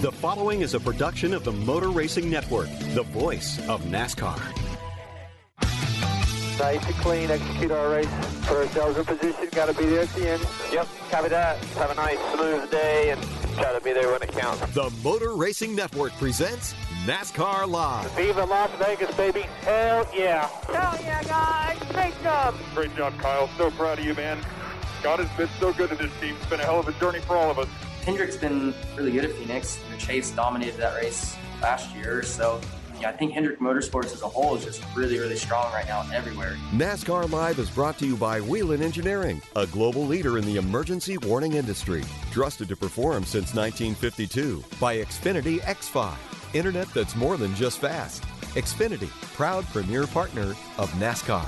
The following is a production of the Motor Racing Network, the voice of NASCAR. Nice and clean, execute our race. Put ourselves in position, got to be there at the end. Yep, copy that. Have a nice, smooth day and try to be there when it counts. The Motor Racing Network presents NASCAR Live. Viva Las Vegas, baby. Hell yeah. Hell yeah, guys. Great job. Great job, Kyle. So proud of you, man. God has been so good to this team. It's been a hell of a journey for all of us. Hendrick's been really good at Phoenix. Chase dominated that race last year, so yeah, I think Hendrick Motorsports as a whole is just really, really strong right now everywhere. NASCAR Live is brought to you by Whelen Engineering, a global leader in the emergency warning industry. Trusted to perform since 1952 by Xfinity X5, internet that's more than just fast. Xfinity, proud premier partner of NASCAR.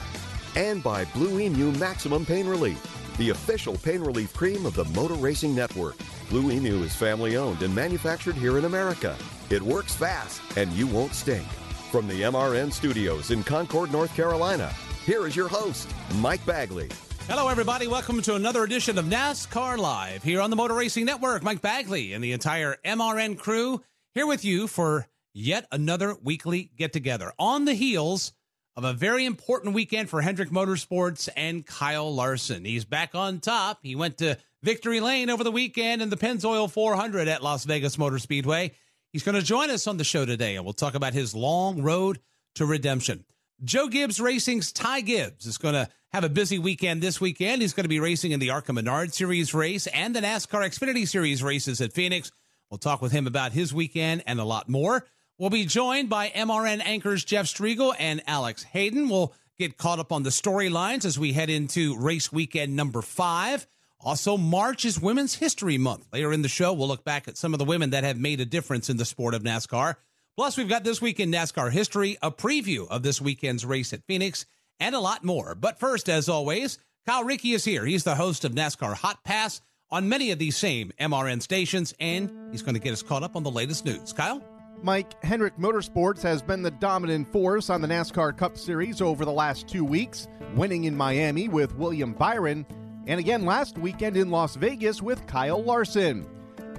And by Blue Emu Maximum Pain Relief, the official pain relief cream of the Motor Racing Network. Blue Emu is family owned and manufactured here in America. It works fast and you won't stink. From the MRN studios in Concord, North Carolina, here is your host, Mike Bagley. Hello, everybody. Welcome to another edition of NASCAR Live here on the Motor Racing Network. Mike Bagley and the entire MRN crew here with you for yet another weekly get together on the heels of a very important weekend for Hendrick Motorsports and Kyle Larson. He's back on top. He went to Victory Lane over the weekend in the Pennzoil 400 at Las Vegas Motor Speedway. He's going to join us on the show today, and we'll talk about his long road to redemption. Joe Gibbs Racing's Ty Gibbs is going to have a busy weekend this weekend. He's going to be racing in the ARCA Menard Series race and the NASCAR Xfinity Series races at Phoenix. We'll talk with him about his weekend and a lot more. We'll be joined by MRN anchors Jeff Striegle and Alex Hayden. We'll get caught up on the storylines as we head into race weekend number five. Also, March is Women's History Month. Later in the show, we'll look back at some of the women that have made a difference in the sport of NASCAR. Plus, we've got this week in NASCAR history, a preview of this weekend's race at Phoenix, and a lot more. But first, as always, Kyle Rickey is here. He's the host of NASCAR Hot Pass on many of these same MRN stations, and he's going to get us caught up on the latest news. Kyle? Mike, Hendrick Motorsports has been the dominant force on the NASCAR Cup Series over the last two weeks, winning in Miami with William Byron, and again last weekend in Las Vegas with Kyle Larson.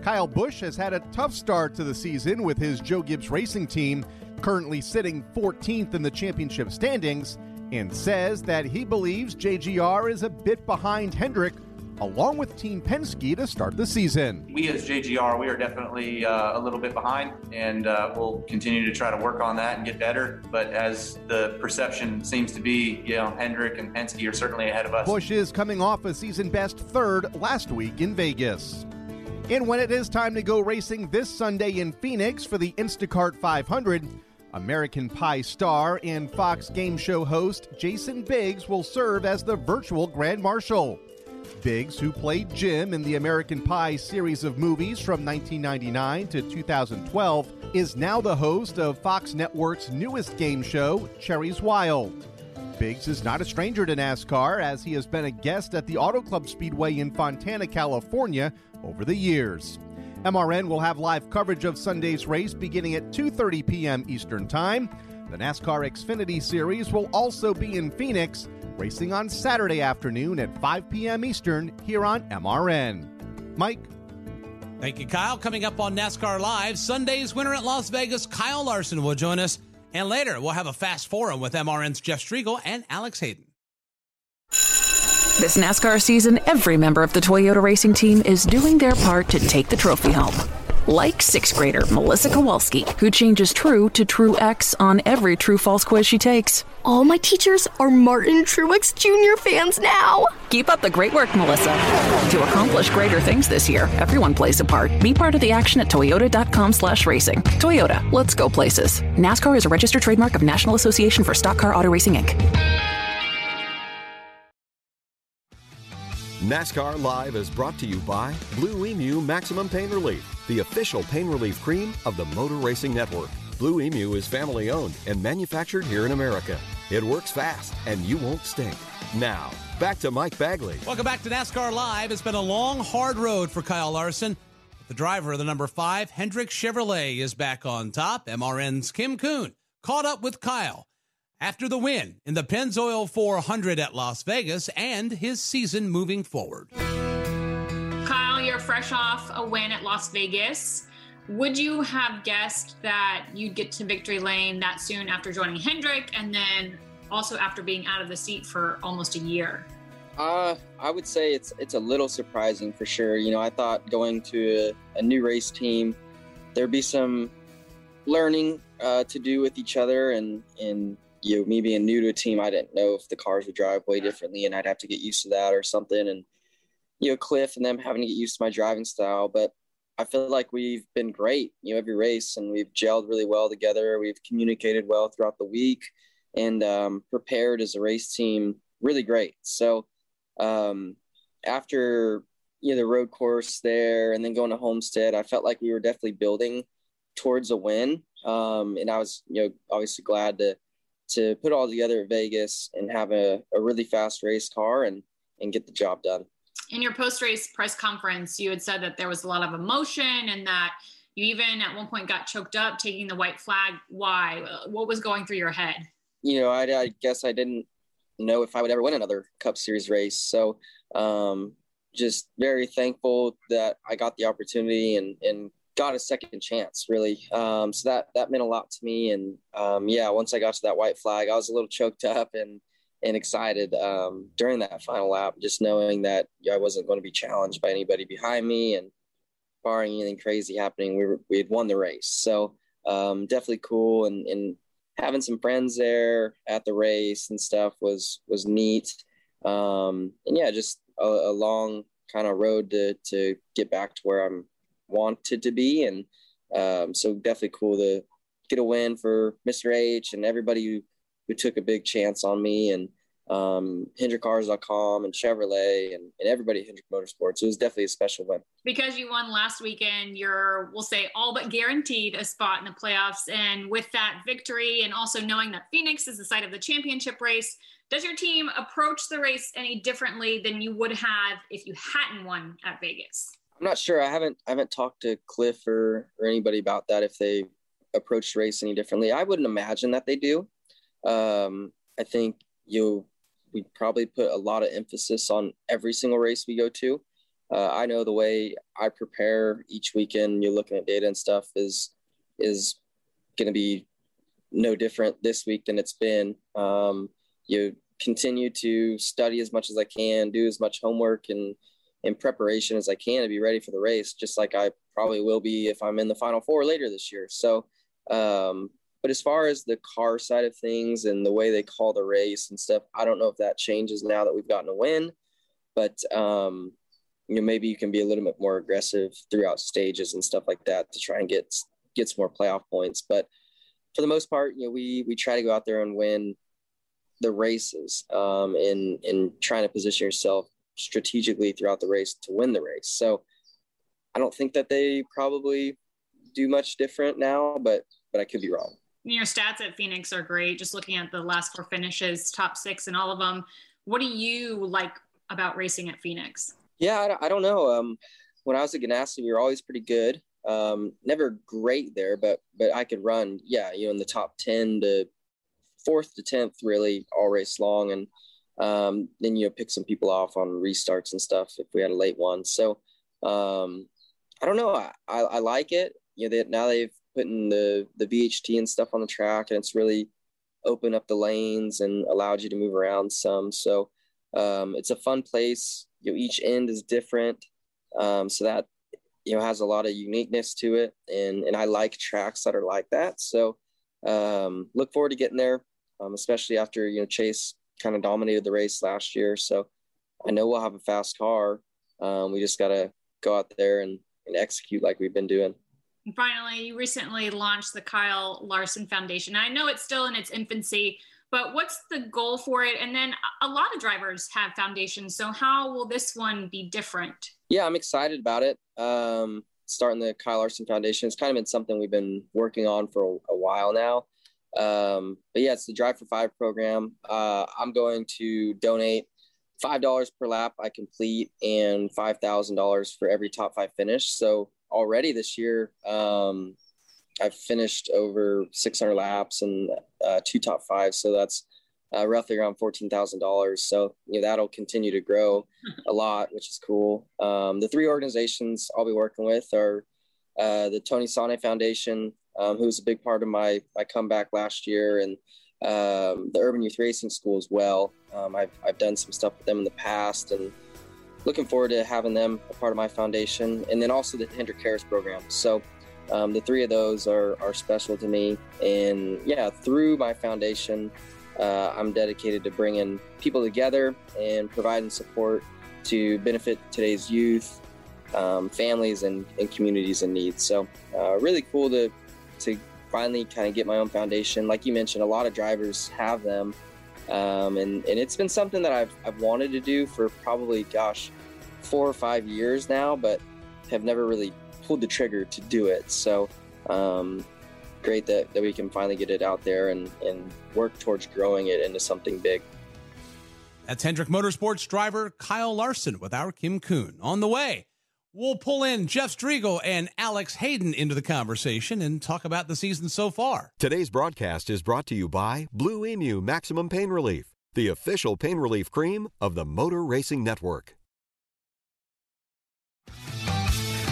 Kyle Busch has had a tough start to the season with his Joe Gibbs Racing team, currently sitting 14th in the championship standings, and says that he believes JGR is a bit behind Hendrick along with Team Penske to start the season. We as JGR, we are definitely uh, a little bit behind, and uh, we'll continue to try to work on that and get better. But as the perception seems to be, you know, Hendrick and Penske are certainly ahead of us. Busch is coming off a season best third last week in Vegas. And when it is time to go racing this Sunday in Phoenix for the Instacart 500, American Pie star and Fox game show host Jason Biggs will serve as the virtual Grand Marshal. Biggs, who played Jim in the American Pie series of movies from 1999 to 2012, is now the host of Fox Network's newest game show, Cherries Wild. Biggs is not a stranger to NASCAR as he has been a guest at the Auto Club Speedway in Fontana, California over the years. MRN will have live coverage of Sunday's race beginning at 2:30 p.m. Eastern Time. The NASCAR Xfinity Series will also be in Phoenix, racing on Saturday afternoon at 5 p.m. Eastern here on MRN. Mike? Thank you, Kyle. Coming up on NASCAR Live, Sunday's winner at Las Vegas, Kyle Larson, will join us. And later, we'll have a fast forum with MRN's Jeff Striegle and Alex Hayden. This NASCAR season, every member of the Toyota racing team is doing their part to take the trophy home. Like sixth grader Melissa Kowalski, who changes true to Truex on every true false quiz she takes. All my teachers are Martin Truex Jr. fans now. Keep up the great work, Melissa. To accomplish greater things this year, everyone plays a part. Be part of the action at toyota.com slash racing. Toyota, let's go places. NASCAR is a registered trademark of National Association for Stock Car Auto Racing, Inc. NASCAR Live is brought to you by Blue Emu Maximum Pain Relief, the official pain relief cream of the Motor Racing Network. Blue Emu is family owned and manufactured here in America. It works fast and you won't stink. Now, back to Mike Bagley. Welcome back to NASCAR Live. It's been a long, hard road for Kyle Larson. The driver of the number five, Hendrick Chevrolet, is back on top. MRN's Kim Coon caught up with Kyle after the win in the Pennzoil 400 at Las Vegas and his season moving forward. You're fresh off a win at Las Vegas. Would you have guessed that you'd get to victory lane that soon after joining Hendrick and then also after being out of the seat for almost a year? Uh, I would say it's it's a little surprising for sure. You know, I thought going to a, a new race team, there'd be some learning uh, to do with each other, and and you know, me being new to a team, I didn't know if the cars would drive way differently, and I'd have to get used to that or something. And you know, Cliff and them having to get used to my driving style, but I feel like we've been great, you know, every race, and we've gelled really well together. We've communicated well throughout the week, and um, prepared as a race team really great. So um, after you know the road course there and then going to Homestead, I felt like we were definitely building towards a win. Um, and I was you know obviously glad to to put all together at Vegas and have a, a really fast race car and and get the job done. In your post race press conference, you had said that there was a lot of emotion and that you even at one point got choked up taking the white flag. Why? What was going through your head? You know, I, I guess I didn't know if I would ever win another Cup Series race. So um, just very thankful that I got the opportunity and and got a second chance really. Um, so that that meant a lot to me. And um, yeah, once I got to that white flag, I was a little choked up and and excited um, during that final lap, just knowing that I wasn't going to be challenged by anybody behind me and barring anything crazy happening, we were, we had won the race. So um, definitely cool and, and having some friends there at the race and stuff was was neat. Um, and yeah, just a, a long kind of road to to get back to where I'm wanted to be, and um, so definitely cool to get a win for Mr. H and everybody who who took a big chance on me and um, HendrickCars.com and Chevrolet and, and everybody at Hendrick Motorsports. It was definitely a special win. Because you won last weekend, you're, we'll say, all but guaranteed a spot in the playoffs. And with that victory, and also knowing that Phoenix is the site of the championship race, does your team approach the race any differently than you would have if you hadn't won at Vegas? I'm not sure. I haven't I haven't talked to Cliff or, or anybody about that if they approach the race any differently. I wouldn't imagine that they do. Um, I think you we probably put a lot of emphasis on every single race we go to. Uh, I know the way I prepare each weekend, you're looking at data and stuff is is going to be no different this week than it's been. Um, you continue to study as much as I can, do as much homework and in preparation as I can to be ready for the race, just like I probably will be if I'm in the final four later this year. So, um, but as far as the car side of things and the way they call the race and stuff, I don't know if that changes now that we've gotten a win. But um, you know, maybe you can be a little bit more aggressive throughout stages and stuff like that to try and get get some more playoff points. But for the most part, you know, we we try to go out there and win the races um, and trying to position yourself strategically throughout the race to win the race. So I don't think that they probably do much different now, but but I could be wrong your stats at Phoenix are great. Just looking at the last four finishes, top six in all of them. What do you like about racing at Phoenix? Yeah, I, I don't know. Um, when I was at Ganassi, we were always pretty good. Um, never great there, but but I could run. Yeah, you know, in the top ten to fourth to tenth, really all race long, and um, then you know, pick some people off on restarts and stuff if we had a late one. So um, I don't know. I, I, I like it. You know, they, now they've putting the the VHT and stuff on the track, and it's really opened up the lanes and allowed you to move around some. So um, it's a fun place. You know, each end is different, um, so that you know has a lot of uniqueness to it, and and I like tracks that are like that. So um, look forward to getting there, um, especially after you know Chase kind of dominated the race last year. So I know we'll have a fast car. Um, we just got to go out there and, and execute like we've been doing. And finally, you recently launched the Kyle Larson Foundation. I know it's still in its infancy, but what's the goal for it? And then a lot of drivers have foundations. So how will this one be different? Yeah, I'm excited about it. Um, starting the Kyle Larson Foundation. It's kind of been something we've been working on for a, a while now. Um, but yeah, it's the Drive for Five program. Uh, I'm going to donate five dollars per lap I complete and five thousand dollars for every top five finish. So already this year, um, I've finished over 600 laps and uh, two top fives. So that's uh, roughly around fourteen thousand dollars. So you know that'll continue to grow a lot, which is cool. Um, the three organizations I'll be working with are uh, the Tony Sane Foundation, um, who was a big part of my my comeback last year, and um, the Urban Youth Racing School as well. Um, I've I've done some stuff with them in the past, and looking forward to having them a part of my foundation, and then also the Hendrick Marrow program. So. Um, the three of those are, are special to me. And yeah, through my foundation, uh, I'm dedicated to bringing people together and providing support to benefit today's youth, um, families, and, and, communities in need. So, uh, really cool to to finally kind of get my own foundation. Like you mentioned, a lot of drivers have them, um, and and it's been something that I've I've wanted to do for probably, gosh, four or five years now, but have never really pulled the trigger to do it. So. Um, great that, that we can finally get it out there and, and work towards growing it into something big. That's Hendrick Motorsports driver Kyle Larson with our Kim Coon. On the way, we'll pull in Jeff Striegle and Alex Hayden into the conversation and talk about the season so far. Today's broadcast is brought to you by Blue Emu Maximum Pain Relief, the official pain relief cream of the Motor Racing Network.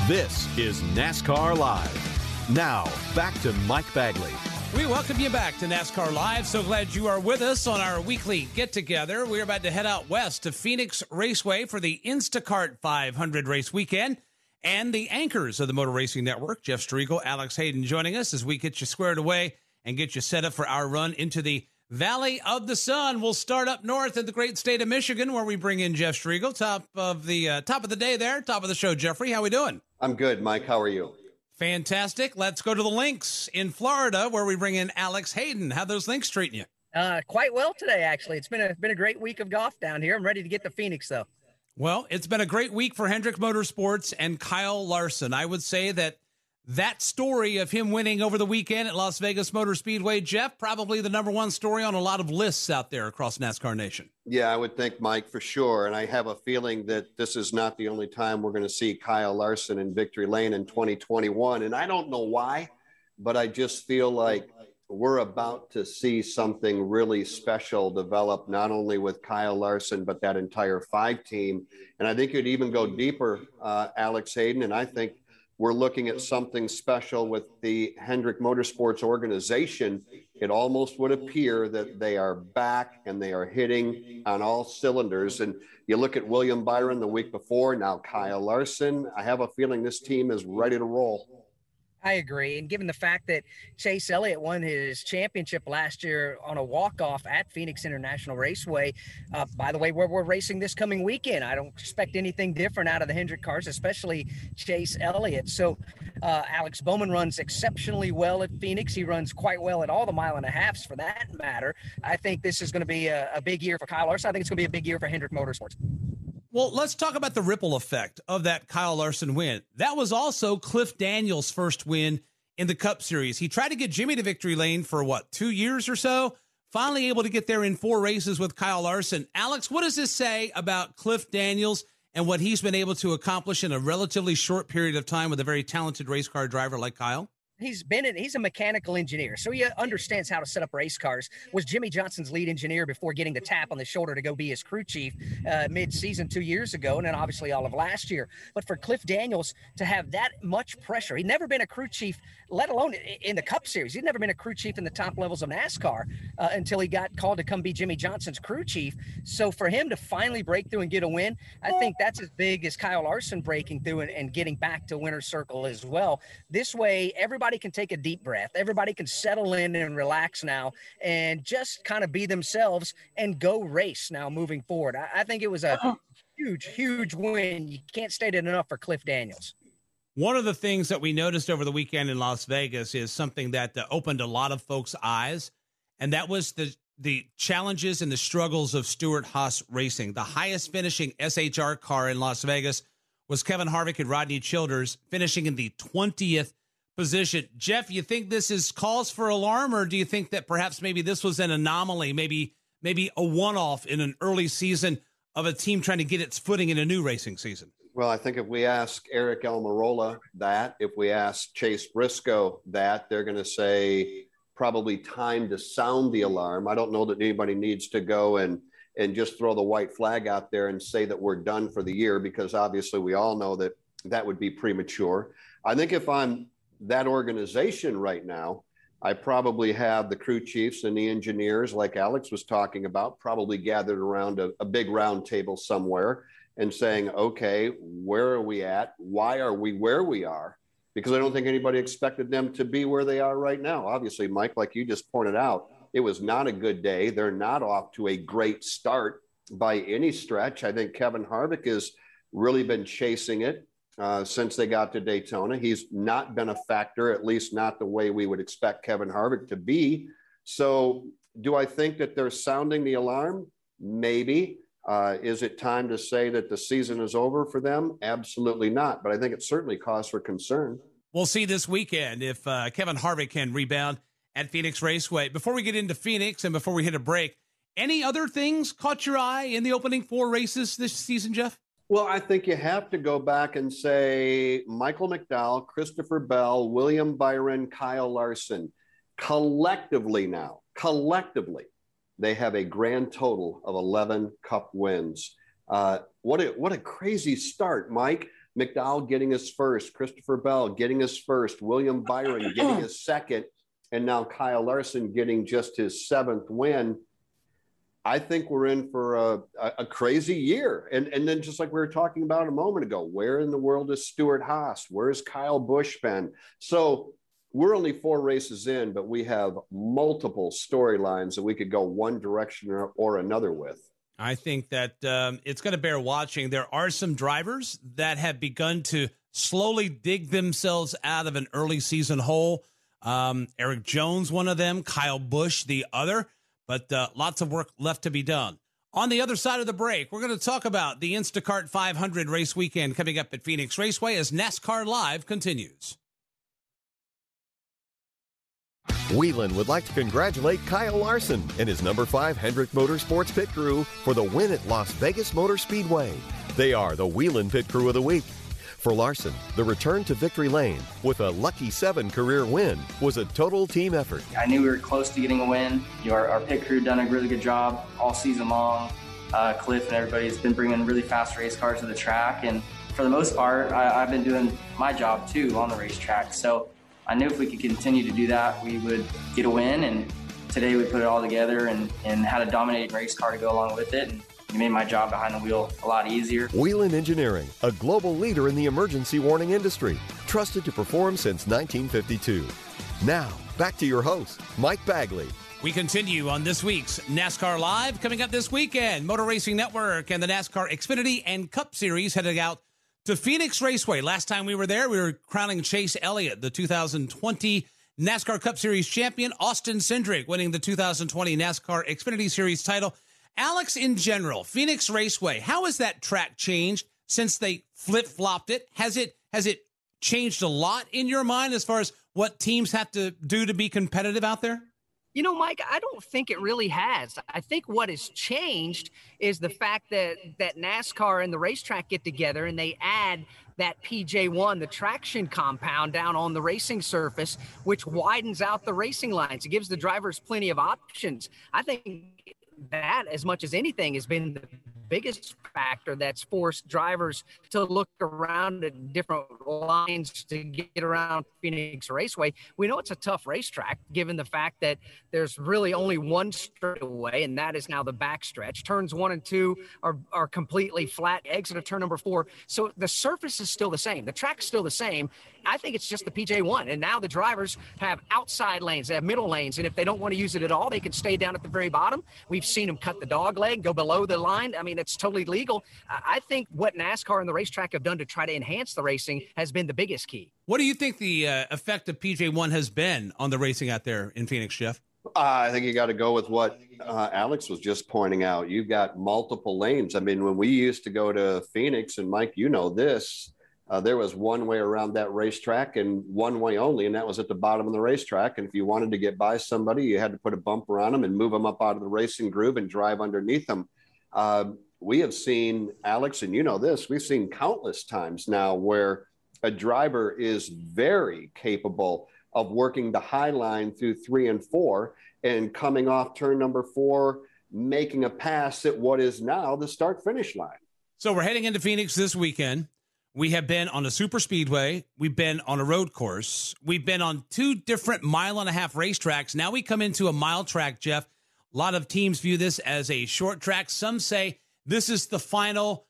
This is NASCAR Live. Now, back to Mike Bagley. We welcome you back to NASCAR Live. So glad you are with us on our weekly get together. We're about to head out west to Phoenix Raceway for the Instacart 500 race weekend. And the anchors of the Motor Racing Network, Jeff Striegle, Alex Hayden, joining us as we get you squared away and get you set up for our run into the Valley of the Sun. We'll start up north in the great state of Michigan, where we bring in Jeff Striegle, top of the uh, top of the day there, top of the show. Jeffrey, how are we doing? I'm good, Mike. How are you? Fantastic. Let's go to the links in Florida where we bring in Alex Hayden. How those links treating you? Uh, quite well today, actually. It's been a been a great week of golf down here. I'm ready to get to Phoenix though. Well, it's been a great week for Hendrick Motorsports and Kyle Larson. I would say that that story of him winning over the weekend at Las Vegas Motor Speedway, Jeff, probably the number one story on a lot of lists out there across NASCAR Nation. Yeah, I would think, Mike, for sure. And I have a feeling that this is not the only time we're going to see Kyle Larson in victory lane in 2021. And I don't know why, but I just feel like we're about to see something really special develop, not only with Kyle Larson, but that entire five team. And I think you'd even go deeper, uh, Alex Hayden. And I think we're looking at something special with the Hendrick Motorsports organization. It almost would appear that they are back and they are hitting on all cylinders. And you look at William Byron the week before, now Kyle Larson. I have a feeling this team is ready to roll. I agree. And given the fact that Chase Elliott won his championship last year on a walk-off at Phoenix International Raceway, uh, by the way, where we're racing this coming weekend, I don't expect anything different out of the Hendrick cars, especially Chase Elliott. So uh, Alex Bowman runs exceptionally well at Phoenix. He runs quite well at all the mile and a halfs for that matter. I think this is going to be a, a big year for Kyle Larson. I think it's going to be a big year for Hendrick Motorsports. Well, let's talk about the ripple effect of that Kyle Larson win. That was also Cliff Daniels' first win in the Cup Series. He tried to get Jimmy to victory lane for what, two years or so? Finally able to get there in four races with Kyle Larson. Alex, what does this say about Cliff Daniels and what he's been able to accomplish in a relatively short period of time with a very talented race car driver like Kyle? He's been in, he's a mechanical engineer, so he understands how to set up race cars. Was Jimmie Johnson's lead engineer before getting the tap on the shoulder to go be his crew chief uh, mid-season two years ago, and then obviously all of last year. But for Cliff Daniels to have that much pressure, he'd never been a crew chief, let alone in the Cup Series. He'd never been a crew chief in the top levels of NASCAR uh, until he got called to come be Jimmie Johnson's crew chief. So for him to finally break through and get a win, I think that's as big as Kyle Larson breaking through and, and getting back to winner's circle as well. This way, everybody can take a deep breath. Everybody can settle in and relax now and just kind of be themselves and go race now moving forward. I, I think it was a uh-huh. huge, huge win. You can't state it enough for Cliff Daniels. One of the things that we noticed over the weekend in Las Vegas is something that uh, opened a lot of folks' eyes, and that was the the challenges and the struggles of Stewart-Haas Racing. The highest finishing SHR car in Las Vegas was Kevin Harvick and Rodney Childers, finishing in the 20th position. Jeff, you think this is cause for alarm, or do you think that perhaps maybe this was an anomaly, maybe maybe a one-off in an early season of a team trying to get its footing in a new racing season? Well, I think if we ask Aric Almirola that, if we ask Chase Briscoe that, they're going to say probably time to sound the alarm. I don't know that anybody needs to go and and just throw the white flag out there and say that we're done for the year because obviously we all know that that would be premature. I think if I'm that organization right now, I probably have the crew chiefs and the engineers, like Alex was talking about, probably gathered around a, a big round table somewhere and saying, okay, where are we at? Why are we where we are? because I don't think anybody expected them to be where they are right now. Obviously, Mike, like you just pointed out, it was not a good day. They're not off to a great start by any stretch. I think Kevin Harvick has really been chasing it uh, since they got to Daytona. He's not been a factor, at least not the way we would expect Kevin Harvick to be. So, do I think that they're sounding the alarm? Maybe. Uh, is it time to say that the season is over for them? Absolutely not. But I think it's certainly cause for concern. We'll see this weekend if uh, Kevin Harvick can rebound at Phoenix Raceway. Before we get into Phoenix and before we hit a break, any other things caught your eye in the opening four races this season, Jeff? Well, I think you have to go back and say Michael McDowell, Christopher Bell, William Byron, Kyle Larson, collectively now, collectively, they have a grand total of 11 cup wins. Uh, what, a, what a crazy start, Mike. McDowell getting his first, Christopher Bell getting his first, William Byron getting his second, and now Kyle Larson getting just his seventh win. I think we're in for a, a, crazy year. And, and then, just like we were talking about a moment ago, where in the world is Stewart-Haas? Where's Kyle Busch been? So we're only four races in, but we have multiple storylines that we could go one direction or, or another with. I think that um, it's going to bear watching. There are some drivers that have begun to slowly dig themselves out of an early season hole. Um, Erik Jones, one of them, Kyle Busch, the other, but uh, lots of work left to be done. On the other side of the break, we're going to talk about the Instacart 500 race weekend coming up at Phoenix Raceway as NASCAR Live continues. Whelen would like to congratulate Kyle Larson and his number five Hendrick Motorsports pit crew for the win at Las Vegas Motor Speedway. They are the Whelen Pit Crew of the Week. For Larson, the return to victory lane with a lucky seven career win was a total team effort. I knew we were close to getting a win. You know, our, our pit crew done a really good job all season long. Uh, Cliff and everybody has been bringing really fast race cars to the track, and for the most part, I, I've been doing my job too on the racetrack. So I knew if we could continue to do that, we would get a win. And today we put it all together and, and had a dominating race car to go along with it. And it made my job behind the wheel a lot easier. Whelen Engineering, a global leader in the emergency warning industry, trusted to perform since 1952. Now, back to your host, Mike Bagley. We continue on this week's NASCAR Live. Coming up this weekend, Motor Racing Network and the NASCAR Xfinity and Cup Series heading out to Phoenix Raceway. Last time we were there, we were crowning Chase Elliott, the 2020 NASCAR Cup Series champion, Austin Cindric winning the 2020 NASCAR Xfinity Series title. Alex, in general, Phoenix Raceway, how has that track changed since they flip flopped it? Has it has it changed a lot in your mind as far as what teams have to do to be competitive out there? You know, Mike, I don't think it really has. I think what has changed is the fact that that NASCAR and the racetrack get together and they add that PJ1, the traction compound down on the racing surface, which widens out the racing lines. It gives the drivers plenty of options. I think that, as much as anything, has been the biggest factor that's forced drivers to look around at different lines to get around Phoenix Raceway. We know it's a tough racetrack given the fact that there's really only one straightaway, and that is now the backstretch. Turns one and two are, are completely flat, exit of turn number four. So the surface is still the same, the track's still the same. I think it's just the PJ1. And now the drivers have outside lanes, they have middle lanes. And if they don't want to use it at all, they can stay down at the very bottom. We've seen them cut the dog leg, go below the line. I mean, it's totally legal. I think what NASCAR and the racetrack have done to try to enhance the racing has been the biggest key. What do you think the uh, effect of PJ1 has been on the racing out there in Phoenix, Jeff? Uh, I think you got to go with what uh, Alex was just pointing out. You've got multiple lanes. I mean, when we used to go to Phoenix, and Mike, you know this, uh, there was one way around that racetrack and one way only, and that was at the bottom of the racetrack. And if you wanted to get by somebody, you had to put a bumper on them and move them up out of the racing groove and drive underneath them. Uh, we have seen, Alex, and you know this, we've seen countless times now where a driver is very capable of working the high line through three and four and coming off turn number four, making a pass at what is now the start finish line. So we're heading into Phoenix this weekend. We have been on a super speedway. We've been on a road course. We've been on two different mile and a half racetracks. Now we come into a mile track, Jeff. A lot of teams view this as a short track. Some say this is the final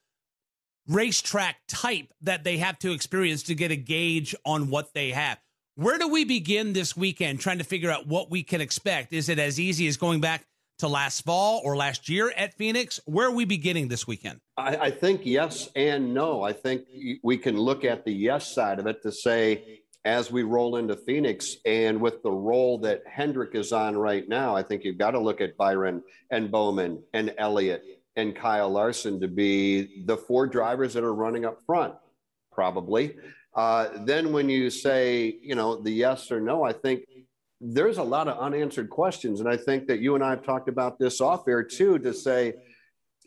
racetrack type that they have to experience to get a gauge on what they have. Where do we begin this weekend trying to figure out what we can expect? Is it as easy as going back to last fall or last year at Phoenix? Where are we beginning this weekend? I, I think yes and no. I think we can look at the yes side of it to say, as we roll into Phoenix and with the roll that Hendrick is on right now, I think you've got to look at Byron and Bowman and Elliott and Kyle Larson to be the four drivers that are running up front, probably. Uh, then when you say, you know, the yes or no, I think there's a lot of unanswered questions. And I think that you and I have talked about this off air too to say,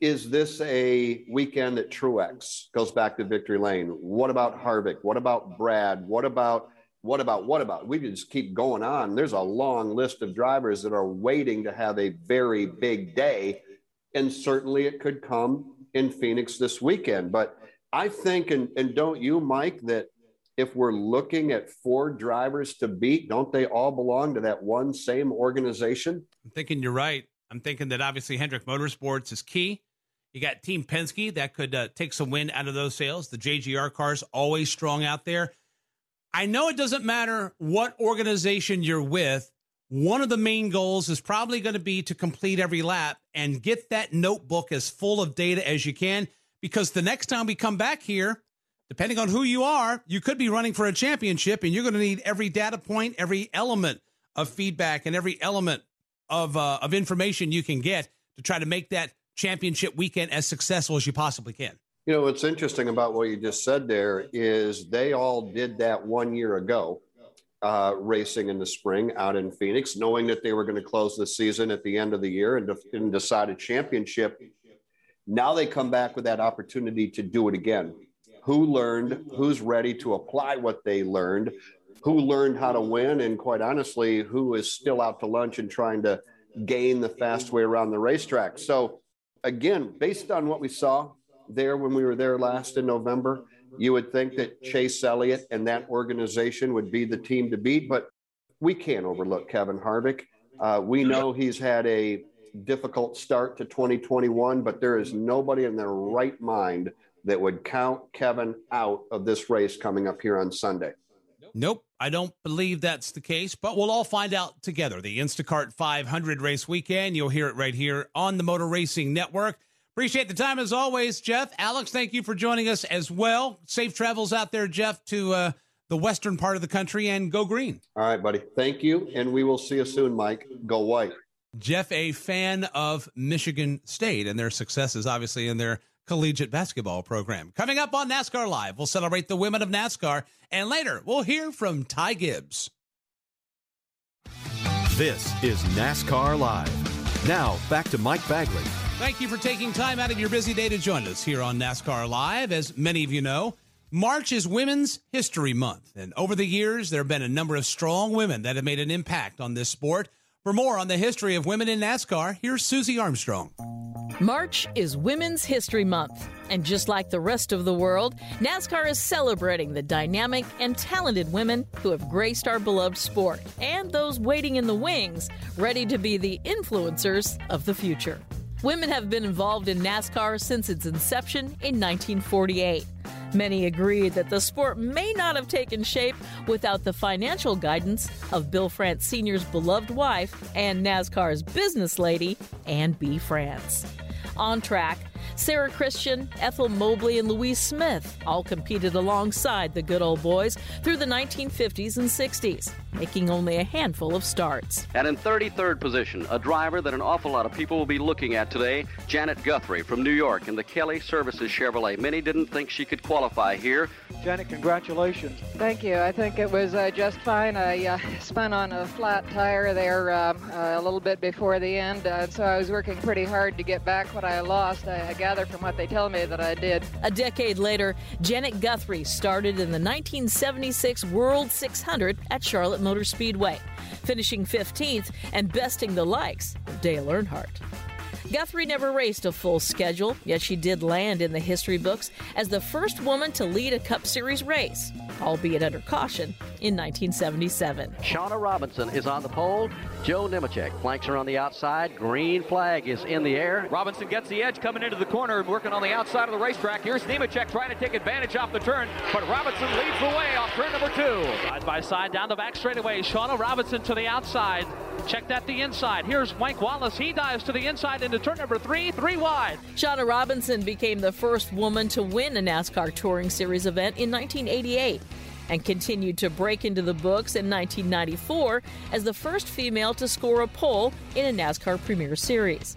is this a weekend that Truex goes back to victory lane? What about Harvick? What about Brad? What about what about what about? We just keep going on. There's a long list of drivers that are waiting to have a very big day, and certainly it could come in Phoenix this weekend. But I think, and, and don't you, Mike, that if we're looking at four drivers to beat, don't they all belong to that one same organization? I'm thinking you're right. I'm thinking that obviously Hendrick Motorsports is key. You got Team Penske that could uh, take some wind out of those sails. The JGR cars always strong out there. I know it doesn't matter what organization you're with. One of the main goals is probably going to be to complete every lap and get that notebook as full of data as you can because the next time we come back here, depending on who you are, you could be running for a championship and you're going to need every data point, every element of feedback, and every element of, uh, of information you can get to try to make that championship weekend as successful as you possibly can. You know, what's interesting about what you just said there is they all did that one year ago, uh, racing in the spring out in Phoenix, knowing that they were going to close the season at the end of the year and, de- and decide a championship. Now they come back with that opportunity to do it again who learned, who's ready to apply what they learned, who learned how to win, and quite honestly, who is still out to lunch and trying to gain the fast way around the racetrack. So, again, based on what we saw there when we were there last in November, you would think that Chase Elliott and that organization would be the team to beat, but we can't overlook Kevin Harvick. Uh, we know he's had a difficult start to 2021, but there is nobody in their right mind that would count Kevin out of this race coming up here on Sunday. Nope, I don't believe that's the case, but we'll all find out together. The Instacart 500 race weekend, you'll hear it right here on the Motor Racing Network. Appreciate the time as always, Jeff. Alex, thank you for joining us as well. Safe travels out there, Jeff, to uh, the western part of the country and go green. All right, buddy. Thank you, and we will see you soon, Mike. Go white. Jeff, a fan of Michigan State and their successes, obviously, in their collegiate basketball program. Coming up on NASCAR Live, we'll celebrate the women of NASCAR, and later we'll hear from Ty Gibbs. This is NASCAR Live. Now, back to Mike Bagley. Thank you for taking time out of your busy day to join us here on NASCAR Live. As many of you know, March is Women's History Month, and over the years, there have been a number of strong women that have made an impact on this sport. For more on the history of women in NASCAR, here's Susie Armstrong. March is Women's History Month, and just like the rest of the world, NASCAR is celebrating the dynamic and talented women who have graced our beloved sport and those waiting in the wings, ready to be the influencers of the future. Women have been involved in NASCAR since its inception in 1948. Many agree that the sport may not have taken shape without the financial guidance of Bill France Sr.'s beloved wife and NASCAR's business lady, Anne B. France. On track, Sara Christian, Ethel Mobley, and Louise Smith all competed alongside the good old boys through the 1950s and 60s, making only a handful of starts. And in 33rd position, a driver that an awful lot of people will be looking at today, Janet Guthrie from New York in the Kelly Services Chevrolet. Many didn't think she could qualify here. Janet, congratulations. Thank you. I think it was uh, just fine. I uh, spun on a flat tire there um, uh, a little bit before the end, uh, so I was working pretty hard to get back what I lost. I, Gather from what they tell me that I did. A decade later, Janet Guthrie started in the 1976 World 600 at Charlotte Motor Speedway, finishing 15th and besting the likes of Dale Earnhardt. Guthrie never raced a full schedule, yet she did land in the history books as the first woman to lead a Cup Series race, albeit under caution, in 1977. Shauna Robinson is on the pole. Joe Nemechek flanks her on the outside. Green flag is in the air. Robinson gets the edge coming into the corner and working on the outside of the racetrack. Here's Nemechek trying to take advantage off the turn, but Robinson leads the way off turn number two. Side by side down the back straightaway. Shauna Robinson to the outside. Check that the inside. Here's Mike Wallace. He dives to the inside into turn number three, three wide. Shauna Robinson became the first woman to win a NASCAR Touring Series event in 1988 and continued to break into the books in 1994 as the first female to score a pole in a NASCAR Premier Series.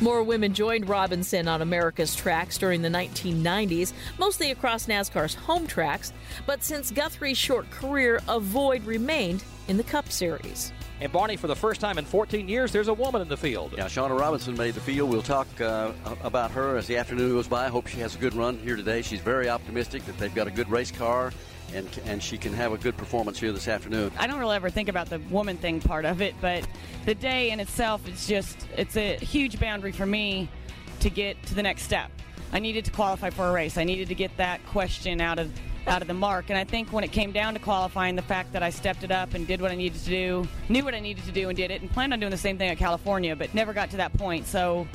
More women joined Robinson on America's tracks during the 1990s, mostly across NASCAR's home tracks, but since Guthrie's short career, a void remained in the Cup Series. And Barney, for the first time in 14 years, there's a woman in the field. Yeah, Shauna Robinson made the field. We'll talk uh, about her as the afternoon goes by. I hope she has a good run here today. She's very optimistic that they've got a good race car and and she can have a good performance here this afternoon. I don't really ever think about the woman thing part of it, but the day in itself, it's just it's a huge boundary for me to get to the next step. I needed to qualify for a race. I needed to get that question out of out of the mark. And I think when it came down to qualifying, the fact that I stepped it up and did what I needed to do, knew what I needed to do and did it, and planned on doing the same thing at California, but never got to that point. So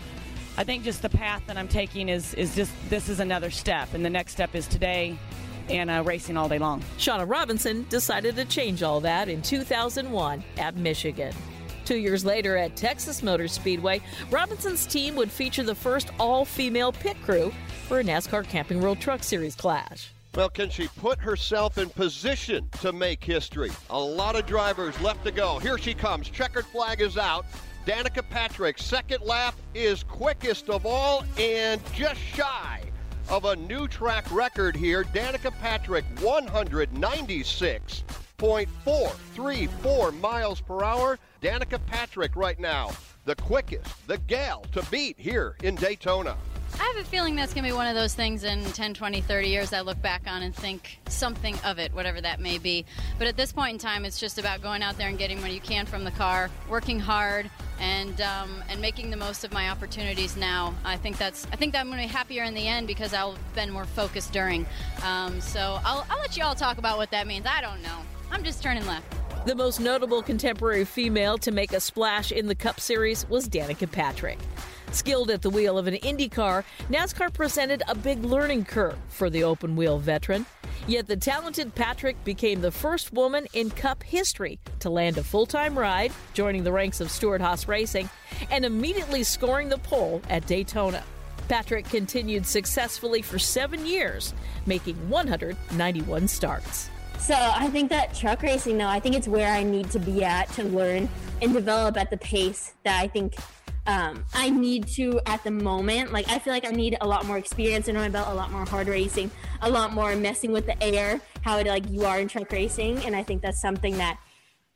I think just the path that I'm taking is is just this is another step, and the next step is today and uh, racing all day long. Shauna Robinson decided to change all that in 2001 at Michigan. Two years later at Texas Motor Speedway, Robinson's team would feature the first all female pit crew for a NASCAR Camping World Truck Series clash. Well, can she put herself in position to make history? A lot of drivers left to go. Here she comes. Checkered flag is out. Danica Patrick, second lap is quickest of all and just shy of a new track record here. Danica Patrick, 196.434 miles per hour. Danica Patrick right now, the quickest, the gal to beat here in Daytona. I have a feeling that's going to be one of those things in 10, 20, 30 years I look back on and think something of it, whatever that may be. But at this point in time, it's just about going out there and getting what you can from the car, working hard, and um, and making the most of my opportunities now. I think that's I think that I'm going to be happier in the end because I'll have been more focused during. Um, so I'll, I'll let you all talk about what that means. I don't know. I'm just turning left. The most notable contemporary female to make a splash in the Cup Series was Danica Patrick. Skilled at the wheel of an Indy car, NASCAR presented a big learning curve for the open wheel veteran. Yet the talented Patrick became the first woman in Cup history to land a full time ride, joining the ranks of Stewart Haas Racing, and immediately scoring the pole at Daytona. Patrick continued successfully for seven years, making 191 starts. So I think that truck racing, though, I think it's where I need to be at to learn and develop at the pace that I think um, I need to at the moment. Like I feel like I need a lot more experience under my belt, a lot more hard racing, a lot more messing with the air, how it like you are in truck racing, and I think that's something that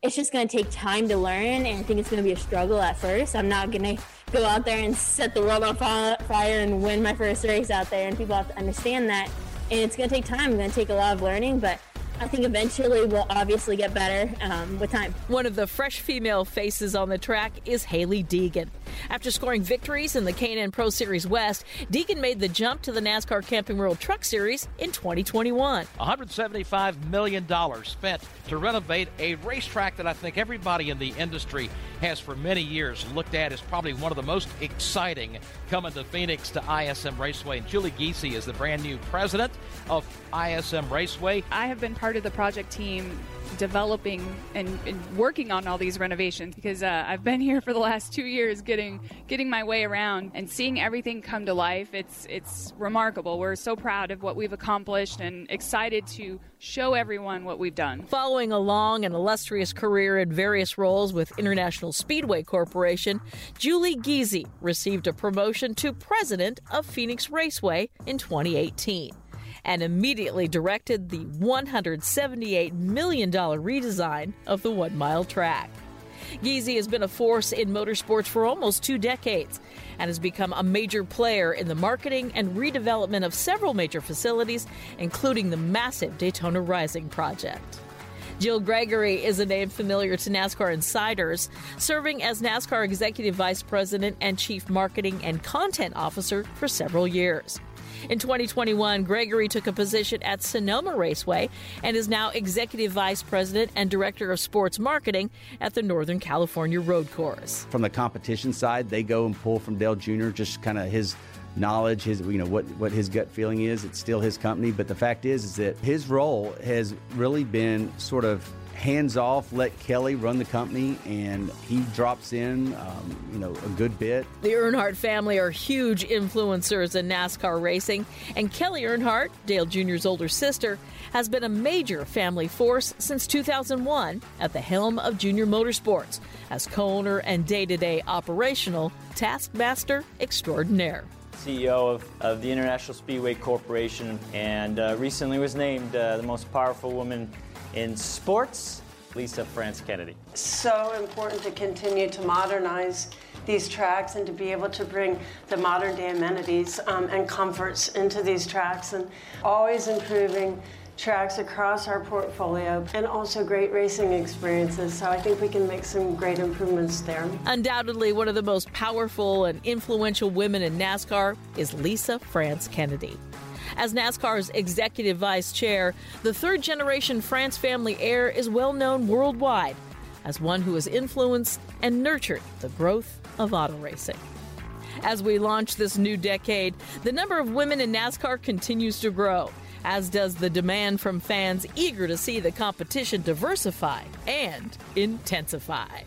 it's just going to take time to learn, and I think it's going to be a struggle at first. I'm not going to go out there and set the world on fire and win my first race out there, and people have to understand that. and it's going to take time. It's going to take a lot of learning, but I think eventually we'll obviously get better um, with time. One of the fresh female faces on the track is Hailie Deegan. After scoring victories in the K&N Pro Series West, Deegan made the jump to the NASCAR Camping World Truck Series in 2021. $175 million spent to renovate a racetrack that I think everybody in the industry has for many years looked at as probably one of the most exciting coming to Phoenix to ISM Raceway. And Julie Giese is the brand new president of ISM Raceway. I have been part of the project team developing and, and, working on all these renovations because uh, I've been here for the last two years getting getting my way around and seeing everything come to life. It's it's remarkable. We're so proud of what we've accomplished and excited to show everyone what we've done. Following a long and illustrious career in various roles with International Speedway Corporation, Julie Giese received a promotion to president of Phoenix Raceway in 2018 and immediately directed the $178 million redesign of the one mile track. Giese has been a force in motorsports for almost two decades and has become a major player in the marketing and redevelopment of several major facilities, including the massive Daytona Rising project. Jill Gregory is a name familiar to NASCAR insiders, serving as NASCAR Executive Vice President and Chief Marketing and Content Officer for several years. In 2021, Gregory took a position at Sonoma Raceway and is now Executive Vice President and Director of Sports Marketing at the Northern California Road Course. From the competition side, they go and pull from Dale Jr., just kind of his knowledge, his you know what what his gut feeling is. It's still his company, but the fact is is that his role has really been sort of hands off, let Kelly run the company, and he drops in, um, you know, a good bit. The Earnhardt family are huge influencers in NASCAR racing, and Kelly Earnhardt, Dale Jr.'s older sister, has been a major family force since 2001 at the helm of Junior Motorsports as co-owner and day-to-day operational taskmaster extraordinaire. CEO of, of the International Speedway Corporation, and uh, recently was named uh, the most powerful woman in sports, Lisa France Kennedy. So important to continue to modernize these tracks and to be able to bring the modern day amenities um, and comforts into these tracks and always improving tracks across our portfolio and also great racing experiences. So I think we can make some great improvements there. Undoubtedly, one of the most powerful and influential women in NASCAR is Lisa France Kennedy. As NASCAR's executive vice chair, the third generation France family heir is well known worldwide as one who has influenced and nurtured the growth of auto racing. As we launch this new decade, the number of women in NASCAR continues to grow, as does the demand from fans eager to see the competition diversify and intensify.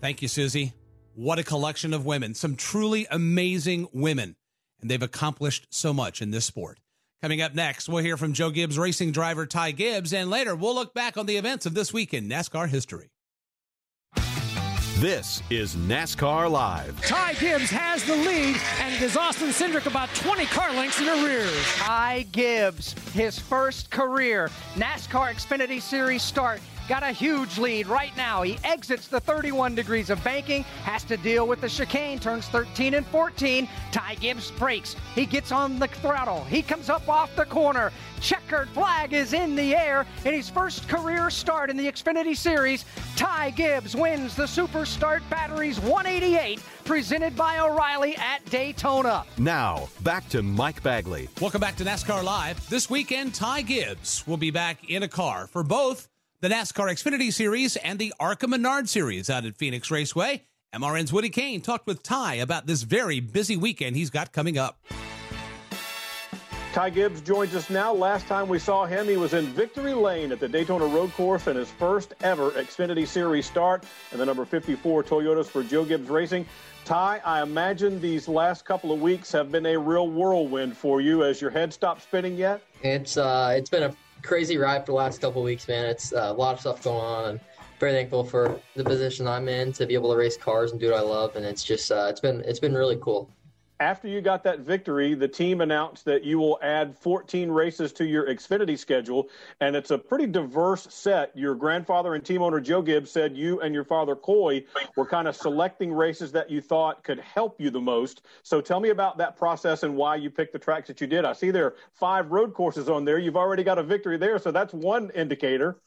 Thank you, Susie. What a collection of women, some truly amazing women and they've accomplished so much in this sport. Coming up next, we'll hear from Joe Gibbs racing driver Ty Gibbs, and later we'll look back on the events of this week in NASCAR history. This is NASCAR Live. Ty Gibbs has the lead, and it is Austin Cindric about 20 car lengths in arrears. Ty Gibbs, his first career NASCAR Xfinity Series start got a huge lead right now. He exits the 31 degrees of banking, has to deal with the chicane, turns 13 and 14. Ty Gibbs brakes. He gets on the throttle. He comes up off the corner. Checkered flag is in the air in his first career start in the Xfinity Series. Ty Gibbs wins the Super Start Batteries 188 presented by O'Reilly at Daytona. Now, back to Mike Bagley. Welcome back to NASCAR Live. This weekend, Ty Gibbs will be back in a car for both the NASCAR Xfinity Series and the ARCA Menard Series out at Phoenix Raceway. MRN's Woody Cain talked with Ty about this very busy weekend he's got coming up. Ty Gibbs joins us now. Last time we saw him, he was in victory lane at the Daytona Road Course in his first ever Xfinity Series start and the number 54 Toyotas for Joe Gibbs Racing. Ty, I imagine these last couple of weeks have been a real whirlwind for you. As your head stopped spinning yet? It's uh, it's been a crazy ride for the last couple weeks, man. It's uh, a lot of stuff going on, and very thankful for the position I'm in to be able to race cars and do what I love. And it's just uh, it's been it's been really cool. After you got that victory, the team announced that you will add 14 races to your Xfinity schedule, and it's a pretty diverse set. Your grandfather and team owner Joe Gibbs said you and your father Coy were kind of selecting races that you thought could help you the most. So tell me about that process and why you picked the tracks that you did. I see there are five road courses on there. You've already got a victory there, so that's one indicator.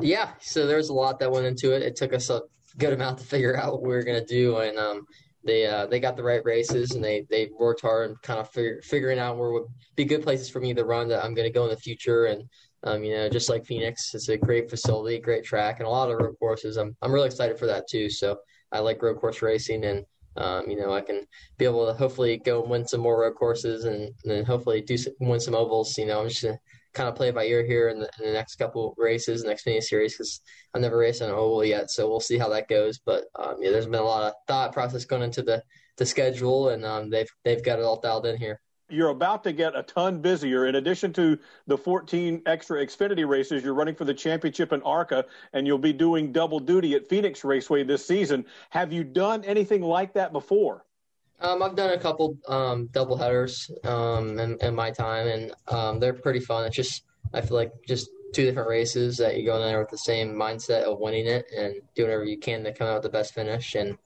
Yeah, so there's a lot that went into it. It took us a good amount to figure out what we were going to do, and um, they uh, they got the right races and they they worked hard and kind of figuring out where would be good places for me to run that I'm going to go in the future. And um, you know just like Phoenix it's a great facility great track and a lot of road courses. I'm I'm really excited for that too. So I like road course racing and um, you know I can be able to hopefully go and win some more road courses and, then hopefully do some, win some ovals you know I'm just kind of play by ear here in the, in the next couple races, next mini series, because I've never raced on an oval yet, so we'll see how that goes. But um, yeah, there's been a lot of thought process going into the the schedule, and um, they've they've got it all dialed in here. You're about to get a ton busier. In addition to the 14 extra Xfinity races, you're running for the championship in ARCA, and you'll be doing double duty at Phoenix Raceway this season. Have you done anything like that before? Um, I've done a couple um, double headers um, in, in my time, and um, they're pretty fun. It's just I feel like just two different races that you go in there with the same mindset of winning it and doing whatever you can to come out with the best finish. And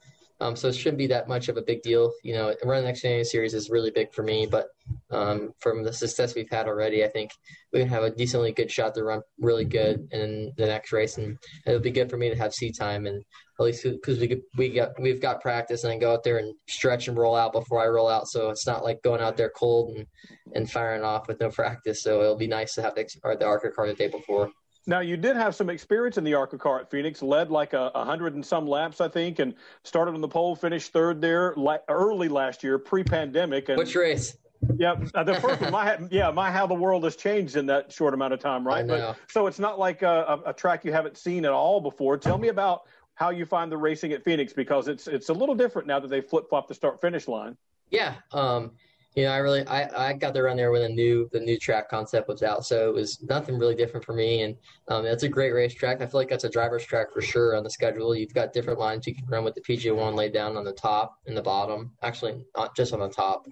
um, so it shouldn't be that much of a big deal. You know, running the Xfinity Series is really big for me, but um, from the success we've had already, I think we have a decently good shot to run really good in the next race, and it'll be good for me to have seat time and at least because we we got we've got practice and I go out there and stretch and roll out before I roll out, so it's not like going out there cold and and firing off with no practice. So it'll be nice to have the, the ARCA car the day before. Now you did have some experience in the ARCA car at Phoenix, led like a, a hundred and some laps, I think, and started on the pole, finished third there la- early last year, pre-pandemic. And, Which race? Yeah, uh, the first one, my yeah, my how the world has changed in that short amount of time, right? But, so it's not like a, a, a track you haven't seen at all before. Tell me about how you find the racing at Phoenix because it's it's a little different now that they flip flop the start finish line. Yeah, um, you know, I really I, I got there on there when the new the new track concept was out, so it was nothing really different for me. And um, it's a great racetrack. I feel like that's a driver's track for sure on the schedule. You've got different lines you can run with the PJ one laid down on the top and the bottom. Actually, not just on the top.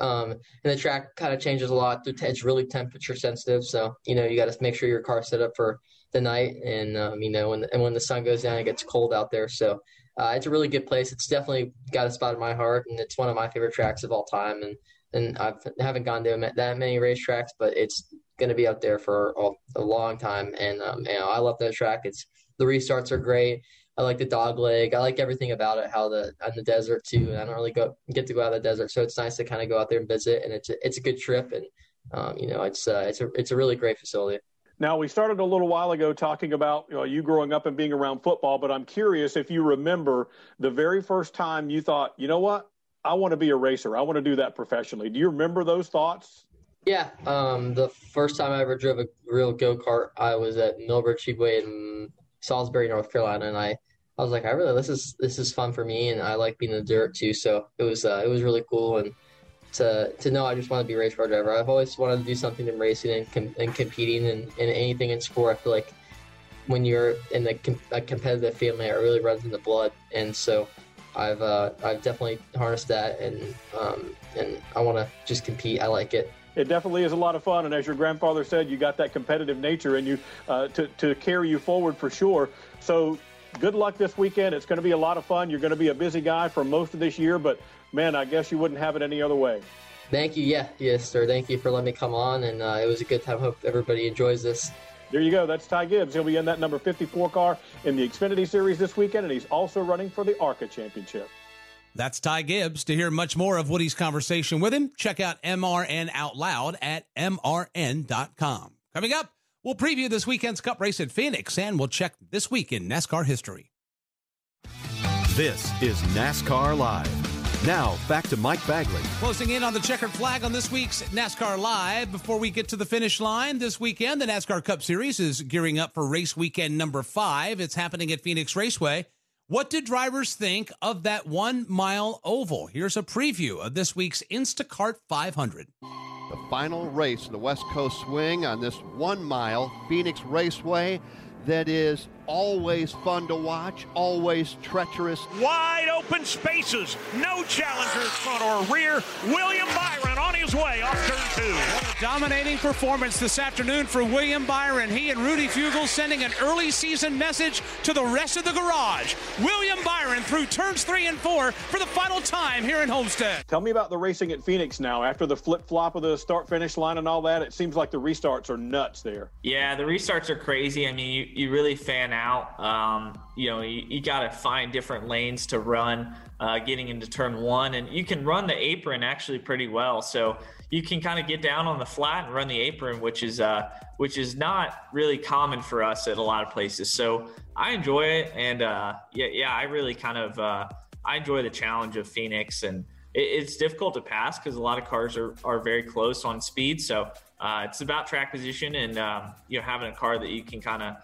Um, and the track kind of changes a lot. It's really temperature sensitive, so you know you got to make sure your car's set up for the night, and um, you know, when and when the sun goes down, it gets cold out there. So uh, it's a really good place. It's definitely got a spot in my heart, and it's one of my favorite tracks of all time. And and I haven't gone to that many racetracks, but it's going to be up there for a, a long time. And um, you know, I love that track. It's the restarts are great. I like the dog leg. I like everything about it. How the on the desert too. And I don't really go get to go out of the desert, so it's nice to kind of go out there and visit. And it's a, it's a good trip, and um, you know, it's uh, it's a it's a really great facility. Now, we started a little while ago talking about you, know, you growing up and being around football, but I'm curious if you remember the very first time you thought, you know what, I want to be a racer. I want to do that professionally. Do you remember those thoughts? Yeah. Um, the first time I ever drove a real go kart, I was at Millbrook Speedway in Salisbury, North Carolina, and I, I was like, I really this is this is fun for me, and I like being in the dirt too. So it was uh, it was really cool and to to know I just want to be a race car driver. I've always wanted to do something in racing and, com- and competing and, and anything in sport. I feel like when you're in a, com- a competitive family, it really runs in the blood, and so I've uh, I've definitely harnessed that, and um, and I want to just compete. I like it. It definitely is a lot of fun, and as your grandfather said, you got that competitive nature in you uh, to to carry you forward for sure. So good luck this weekend. It's going to be a lot of fun. You're going to be a busy guy for most of this year, but man, I guess you wouldn't have it any other way. Thank you. Yeah, yes, sir. Thank you for letting me come on, and uh, it was a good time. Hope everybody enjoys this. There you go. That's Ty Gibbs. He'll be in that number 54 car in the Xfinity Series this weekend, and he's also running for the ARCA Championship. That's Ty Gibbs. To hear much more of Woody's conversation with him, check out MRN Out Loud at MRN.com. Coming up, we'll preview this weekend's Cup race at Phoenix, and we'll check this week in NASCAR history. This is NASCAR Live. Now, back to Mike Bagley. Closing in on the checkered flag on this week's NASCAR Live. Before we get to the finish line this weekend, the NASCAR Cup Series is gearing up for race weekend number five. It's happening at Phoenix Raceway. What did drivers think of that one mile oval? Here's a preview of this week's Instacart 500. The final race of the West Coast Swing on this one mile Phoenix Raceway that is always fun to watch, always treacherous. Wide open spaces, no challengers front or rear. William Byron on his way off turn two. What a dominating performance this afternoon for William Byron. He and Rudy Fugle sending an early season message to the rest of the garage. William Byron through turns three and four for the final time here in Homestead. Tell me about the racing at Phoenix now. After the flip flop of the start finish line and all that, it seems like the restarts are nuts there. Yeah, the restarts are crazy. I mean, you, you really fan out. Um, you know, you, you got to find different lanes to run uh, getting into turn one, and you can run the apron actually pretty well. So you can kind of get down on the flat and run the apron, which is uh, which is not really common for us at a lot of places. So I enjoy it, and uh, yeah, yeah, I really kind of uh, I enjoy the challenge of Phoenix, and it, it's difficult to pass because a lot of cars are are very close on speed. So uh, it's about track position and um, you know having a car that you can kind of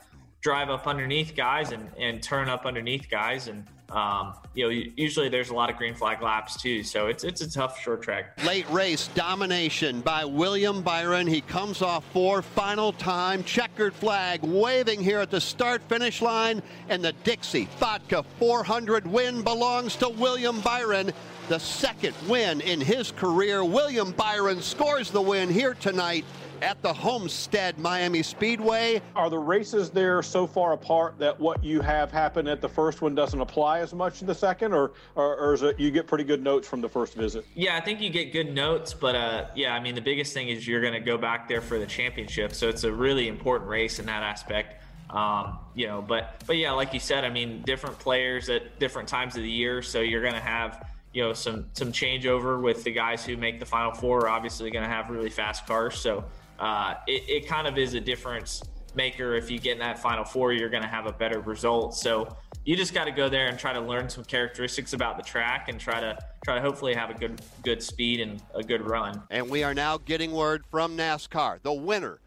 drive up underneath guys and, and turn up underneath guys. And um, you know usually there's a lot of green flag laps too. So it's it's a tough short track. Late race domination by william byron. He comes off four. Final time. Checkered flag waving here at the start finish line. And the dixie vodka 400 win belongs to william byron. The second win in his career. William byron scores the win here tonight at the Homestead Miami Speedway. Are the races there so far apart that what you have happen at the first one doesn't apply as much in the second, or, or, or is it you get pretty good notes from the first visit? Yeah, I think you get good notes, but uh, yeah, I mean the biggest thing is you're going to go back there for the championship, so it's a really important race in that aspect. Um, you know, but but yeah, like you said, I mean different players at different times of the year, so you're going to have you know some some changeover with the guys who make the final four are obviously going to have really fast cars so uh, it, it kind of is a difference maker. If you get in that final four, you're going to have a better result. So you just got to go there and try to learn some characteristics about the track and try to try to hopefully have a good good speed and a good run. And we are now getting word from NASCAR. The winner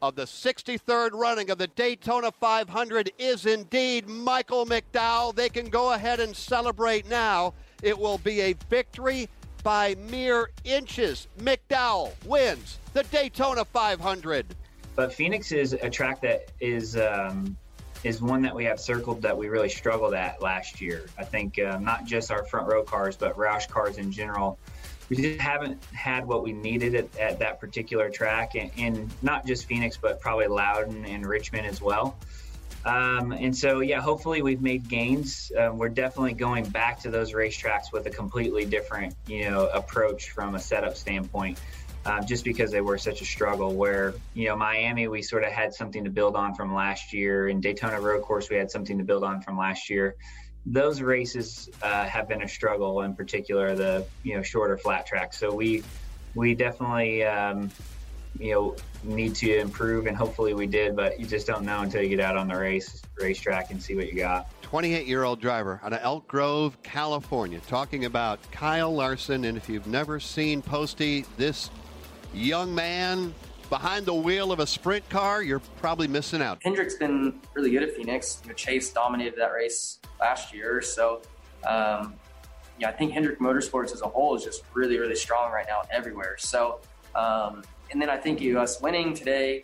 of the 63rd running of the Daytona 500 is indeed Michael McDowell. They can go ahead and celebrate now. It will be a victory by mere inches. McDowell wins the Daytona 500. But Phoenix is a track that is um, is one that we have circled that we really struggled at last year. I think uh, not just our front row cars, but Roush cars in general. We just haven't had what we needed at, at that particular track, and, and, not just Phoenix, but probably Loudon and Richmond as well. Um, and so, yeah, hopefully we've made gains. Uh, we're definitely going back to those racetracks with a completely different, you know, approach from a setup standpoint um, just because they were such a struggle. Where you know Miami, we sort of had something to build on from last year, and Daytona Road Course, we had something to build on from last year. Those races uh, have been a struggle, in particular the you know shorter flat tracks. So we we definitely um, you know need to improve, and hopefully we did, but you just don't know until you get out on the race racetrack and see what you got. 28 year old driver out of Elk Grove, California, talking about Kyle Larson. And if you've never seen Posty, this young man behind the wheel of a sprint car, you're probably missing out. Hendrick's been really good at Phoenix. You know, Chase dominated that race last year, so um, yeah, I think Hendrick Motorsports as a whole is just really, really strong right now everywhere. So, um, and then I think you, us winning today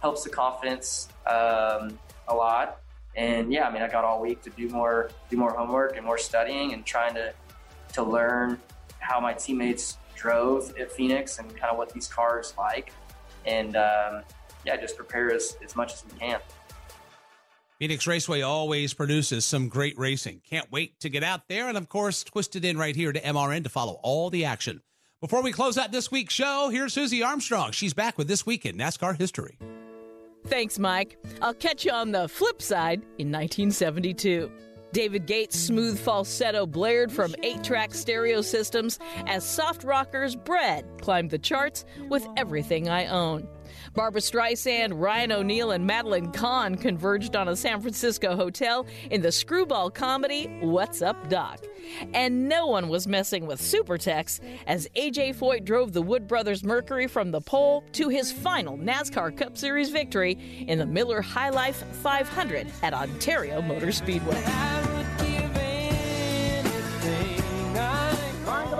helps the confidence um, a lot. And yeah, I mean, I got all week to do more, do more homework and more studying and trying to to learn how my teammates drove at Phoenix and kind of what these cars like. And um, yeah, just prepare as, as much as we can. Phoenix Raceway always produces some great racing. Can't wait to get out there and, of course, twist it in right here to MRN to follow all the action. Before we close out this week's show, here's Susie Armstrong. She's back with This Week in NASCAR History. Thanks, Mike. I'll catch you on the flip side in 1972. David Gates' smooth falsetto blared from eight track stereo systems as soft rockers Bread climbed the charts with Everything I Own. Barbra Streisand, Ryan O'Neal, and Madeline Kahn converged on a San Francisco hotel in the screwball comedy What's Up Doc. And no one was messing with Supertex as AJ Foyt drove the Wood Brothers Mercury from the pole to his final NASCAR Cup Series victory in the Miller High Life 500 at Ontario Motor Speedway.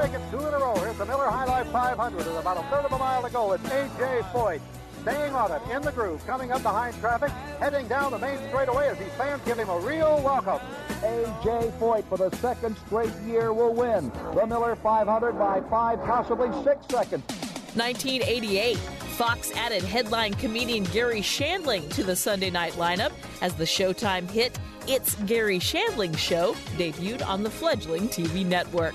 make it two in a row. Here's the Miller High Life 500 with about a third of a mile to go. It's A.J. Foyt. Staying on it in the groove, coming up behind traffic, heading down the main straightaway as these fans give him a real welcome. A.J. Foyt for the second straight year will win the Miller 500 by five, possibly six seconds. 1988, Fox added headline comedian Garry Shandling to the Sunday night lineup as the Showtime hit It's Garry Shandling Show debuted on the fledgling TV network.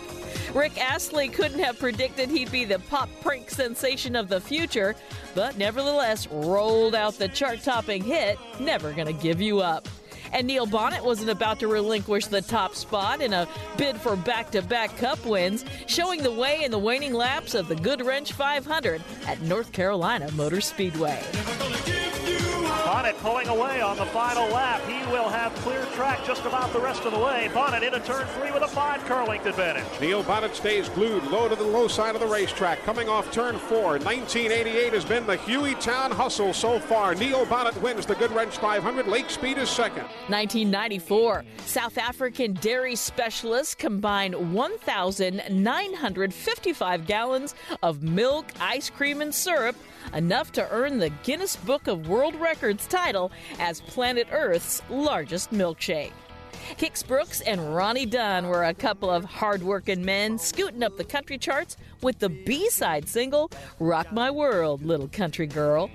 Rick Astley couldn't have predicted he'd be the pop prank sensation of the future, but nevertheless rolled out the chart topping hit, Never Gonna Give You Up. And Neil Bonnett wasn't about to relinquish the top spot in a bid for back to back cup wins, showing the way in the waning laps of the Goodwrench 500 at North Carolina Motor Speedway. Bonnett pulling away on the final lap. He will have clear track just about the rest of the way. Bonnett into turn three with a five car length advantage. Neil Bonnett stays glued low to the low side of the racetrack. Coming off turn four. 1988 has been the Hueytown hustle so far. Neil Bonnett wins the Goodwrench 500. Lake Speed is second. 1994, South African dairy specialists combined 1,955 gallons of milk, ice cream, and syrup, enough to earn the Guinness Book of World Records title as planet Earth's largest milkshake. Kix Brooks and Ronnie Dunn were a couple of hard-working men scooting up the country charts with the B-side single "Rock My World, Little Country Girl."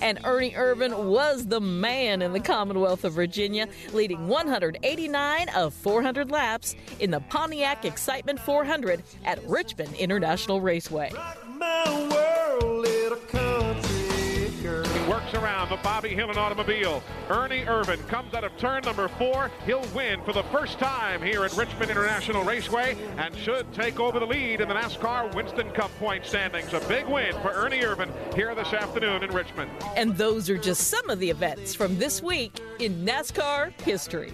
And Ernie Irvan was the man in the Commonwealth of Virginia, leading 189 of 400 laps in the Pontiac Excitement 400 at Richmond International Raceway. He around the Bobby Hillin automobile. Ernie Irvan comes out of turn number four. He'll win for the first time here at Richmond International Raceway and should take over the lead in the NASCAR Winston Cup point standings. A big win for Ernie Irvan here this afternoon in Richmond. And those are just some of the events from this week in NASCAR history.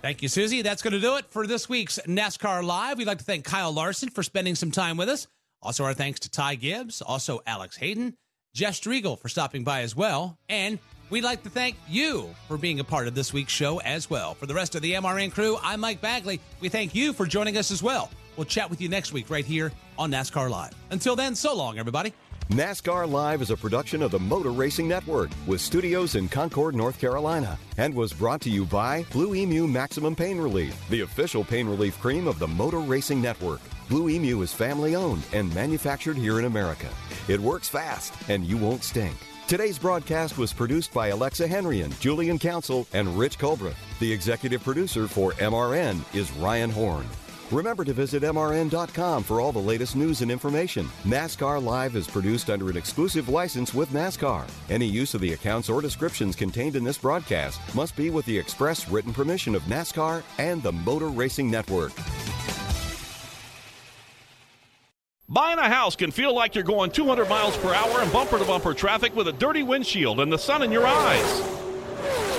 Thank you, Susie. That's going to do it for this week's NASCAR Live. We'd like to thank Kyle Larson for spending some time with us. Also, our thanks to Ty Gibbs, also Alex Hayden, Jeff Striegle for stopping by as well. And we'd like to thank you for being a part of this week's show as well. For the rest of the MRN crew, I'm Mike Bagley. We thank you for joining us as well. We'll chat with you next week right here on NASCAR Live. Until then, so long, everybody. NASCAR Live is a production of the Motor Racing Network with studios in Concord, North Carolina, and was brought to you by Blue Emu Maximum Pain Relief, the official pain relief cream of the Motor Racing Network. Blue Emu is family owned and manufactured here in America. It works fast and you won't stink. Today's broadcast was produced by Alexa Henrian, Julian Council, and Rich Colbreth. The executive producer for MRN is Ryan Horn. Remember to visit MRN.com for all the latest news and information. NASCAR Live is produced under an exclusive license with NASCAR. Any use of the accounts or descriptions contained in this broadcast must be with the express written permission of NASCAR and the Motor Racing Network. Buying a house can feel like you're going 200 miles per hour in bumper to bumper traffic with a dirty windshield and the sun in your eyes.